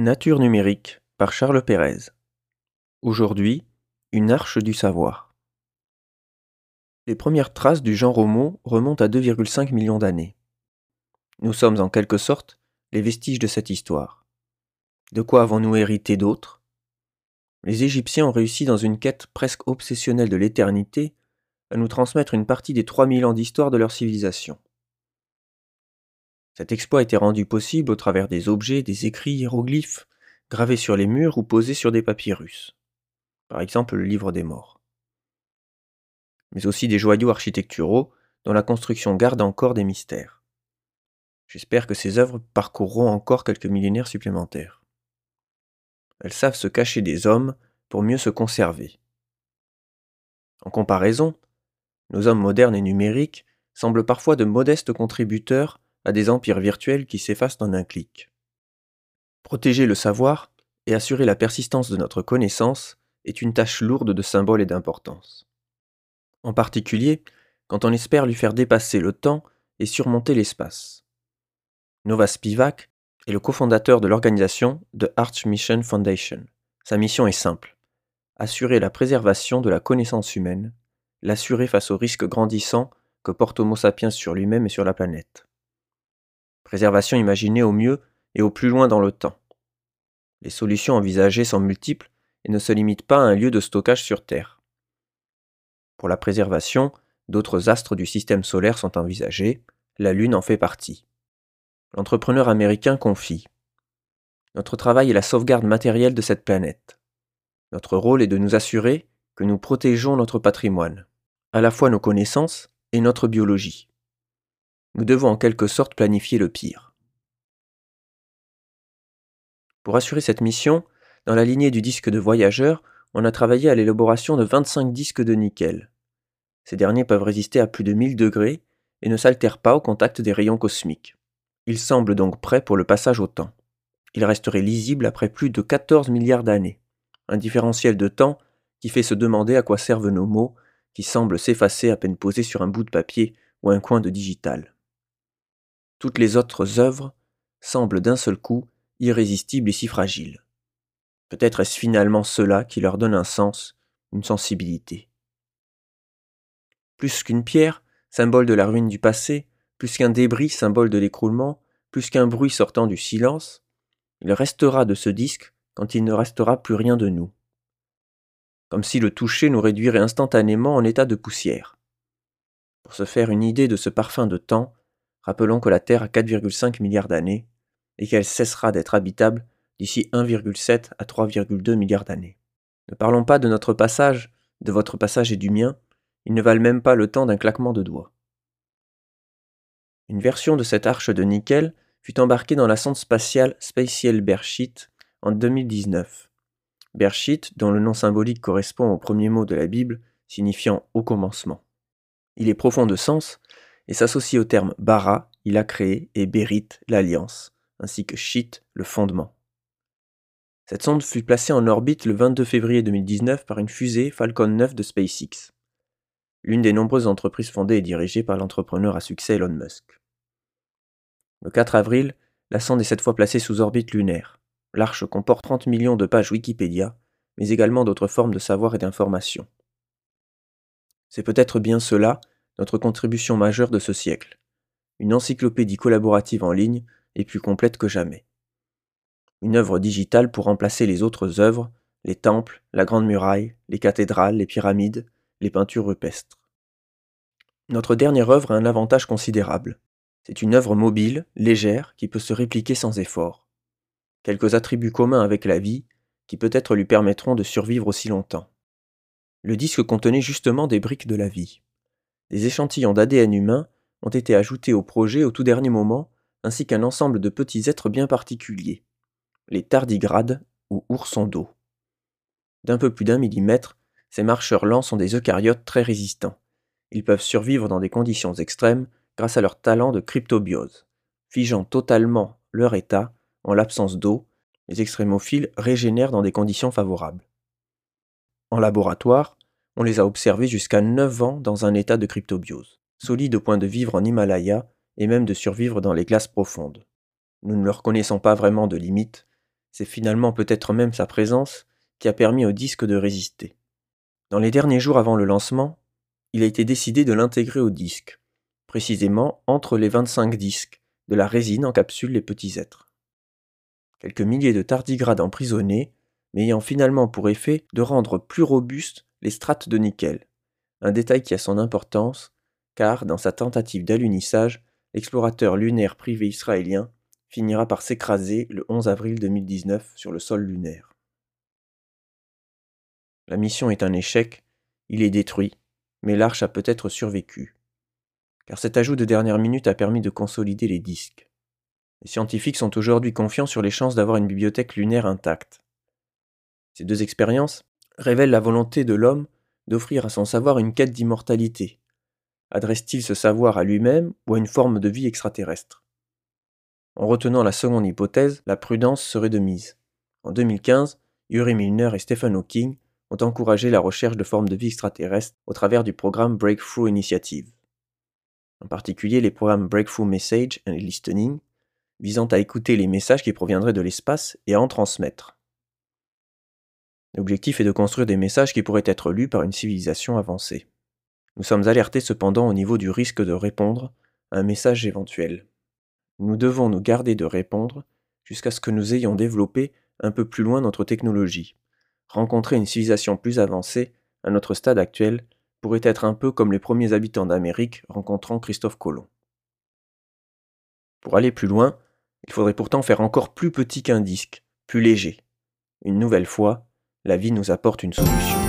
Nature numérique par Charles Pérez. Aujourd'hui, une arche du savoir. Les premières traces du genre Homo remontent à 2,5 millions d'années. Nous sommes en quelque sorte les vestiges de cette histoire. De quoi avons-nous hérité d'autres Les Égyptiens ont réussi dans une quête presque obsessionnelle de l'éternité à nous transmettre une partie des 3000 ans d'histoire de leur civilisation. Cet exploit été rendu possible au travers des objets, des écrits hiéroglyphes, gravés sur les murs ou posés sur des papyrus. Par exemple le livre des morts. Mais aussi des joyaux architecturaux dont la construction garde encore des mystères. J'espère que ces œuvres parcourront encore quelques millénaires supplémentaires. Elles savent se cacher des hommes pour mieux se conserver. En comparaison, nos hommes modernes et numériques semblent parfois de modestes contributeurs à des empires virtuels qui s'effacent en un clic. Protéger le savoir et assurer la persistance de notre connaissance est une tâche lourde de symboles et d'importance. En particulier, quand on espère lui faire dépasser le temps et surmonter l'espace. Nova Spivak est le cofondateur de l'organisation The Arch Mission Foundation. Sa mission est simple assurer la préservation de la connaissance humaine, l'assurer face aux risques grandissants que porte Homo sapiens sur lui-même et sur la planète. Préservation imaginée au mieux et au plus loin dans le temps. Les solutions envisagées sont multiples et ne se limitent pas à un lieu de stockage sur Terre. Pour la préservation, d'autres astres du système solaire sont envisagés, la Lune en fait partie. L'entrepreneur américain confie Notre travail est la sauvegarde matérielle de cette planète. Notre rôle est de nous assurer que nous protégeons notre patrimoine, à la fois nos connaissances et notre biologie. Nous devons en quelque sorte planifier le pire. Pour assurer cette mission, dans la lignée du disque de voyageur, on a travaillé à l'élaboration de 25 disques de nickel. Ces derniers peuvent résister à plus de 1000 degrés et ne s'altèrent pas au contact des rayons cosmiques. Ils semblent donc prêts pour le passage au temps. Ils resteraient lisibles après plus de 14 milliards d'années. Un différentiel de temps qui fait se demander à quoi servent nos mots, qui semblent s'effacer à peine posés sur un bout de papier ou un coin de digital. Toutes les autres œuvres semblent d'un seul coup irrésistibles et si fragiles. Peut-être est-ce finalement cela qui leur donne un sens, une sensibilité. Plus qu'une pierre, symbole de la ruine du passé, plus qu'un débris, symbole de l'écroulement, plus qu'un bruit sortant du silence, il restera de ce disque quand il ne restera plus rien de nous. Comme si le toucher nous réduirait instantanément en état de poussière. Pour se faire une idée de ce parfum de temps, Rappelons que la Terre a 4,5 milliards d'années et qu'elle cessera d'être habitable d'ici 1,7 à 3,2 milliards d'années. Ne parlons pas de notre passage, de votre passage et du mien, ils ne valent même pas le temps d'un claquement de doigts. Une version de cette arche de nickel fut embarquée dans la sonde spatiale Spatial Bershit en 2019. Bershit, dont le nom symbolique correspond au premier mot de la Bible, signifiant au commencement. Il est profond de sens et s'associe au terme bara, il a créé, et berit, l'alliance, ainsi que shit, le fondement. Cette sonde fut placée en orbite le 22 février 2019 par une fusée Falcon 9 de SpaceX, l'une des nombreuses entreprises fondées et dirigées par l'entrepreneur à succès Elon Musk. Le 4 avril, la sonde est cette fois placée sous orbite lunaire. L'arche comporte 30 millions de pages Wikipédia, mais également d'autres formes de savoir et d'information. C'est peut-être bien cela notre contribution majeure de ce siècle. Une encyclopédie collaborative en ligne est plus complète que jamais. Une œuvre digitale pour remplacer les autres œuvres, les temples, la Grande Muraille, les cathédrales, les pyramides, les peintures rupestres. Notre dernière œuvre a un avantage considérable. C'est une œuvre mobile, légère, qui peut se répliquer sans effort. Quelques attributs communs avec la vie qui peut-être lui permettront de survivre aussi longtemps. Le disque contenait justement des briques de la vie. Des échantillons d'ADN humain ont été ajoutés au projet au tout dernier moment, ainsi qu'un ensemble de petits êtres bien particuliers, les tardigrades ou oursons d'eau. D'un peu plus d'un millimètre, ces marcheurs lents sont des eucaryotes très résistants. Ils peuvent survivre dans des conditions extrêmes grâce à leur talent de cryptobiose. Figeant totalement leur état, en l'absence d'eau, les extrémophiles régénèrent dans des conditions favorables. En laboratoire, on les a observés jusqu'à 9 ans dans un état de cryptobiose, solide au point de vivre en Himalaya et même de survivre dans les glaces profondes. Nous ne leur connaissons pas vraiment de limites, c'est finalement peut-être même sa présence qui a permis au disque de résister. Dans les derniers jours avant le lancement, il a été décidé de l'intégrer au disque, précisément entre les 25 disques de la résine en capsule Les Petits Êtres. Quelques milliers de tardigrades emprisonnés, mais ayant finalement pour effet de rendre plus robustes les strates de nickel, un détail qui a son importance, car dans sa tentative d'alunissage, l'explorateur lunaire privé israélien finira par s'écraser le 11 avril 2019 sur le sol lunaire. La mission est un échec, il est détruit, mais l'arche a peut-être survécu. Car cet ajout de dernière minute a permis de consolider les disques. Les scientifiques sont aujourd'hui confiants sur les chances d'avoir une bibliothèque lunaire intacte. Ces deux expériences révèlent la volonté de l'homme d'offrir à son savoir une quête d'immortalité. Adresse-t-il ce savoir à lui-même ou à une forme de vie extraterrestre? En retenant la seconde hypothèse, la prudence serait de mise. En 2015, Yuri Milner et Stephen Hawking ont encouragé la recherche de formes de vie extraterrestres au travers du programme Breakthrough Initiative. En particulier les programmes Breakthrough Message and Listening, visant à écouter les messages qui proviendraient de l'espace et à en transmettre. L'objectif est de construire des messages qui pourraient être lus par une civilisation avancée. Nous sommes alertés cependant au niveau du risque de répondre à un message éventuel. Nous devons nous garder de répondre jusqu'à ce que nous ayons développé un peu plus loin notre technologie, rencontrer une civilisation plus avancée, à notre stade actuel, pourrait être un peu comme les premiers habitants d'Amérique rencontrant Christophe Colomb. Pour aller plus loin, il faudrait pourtant faire encore plus petit qu'un disque, plus léger. Une nouvelle fois, la vie nous apporte une solution.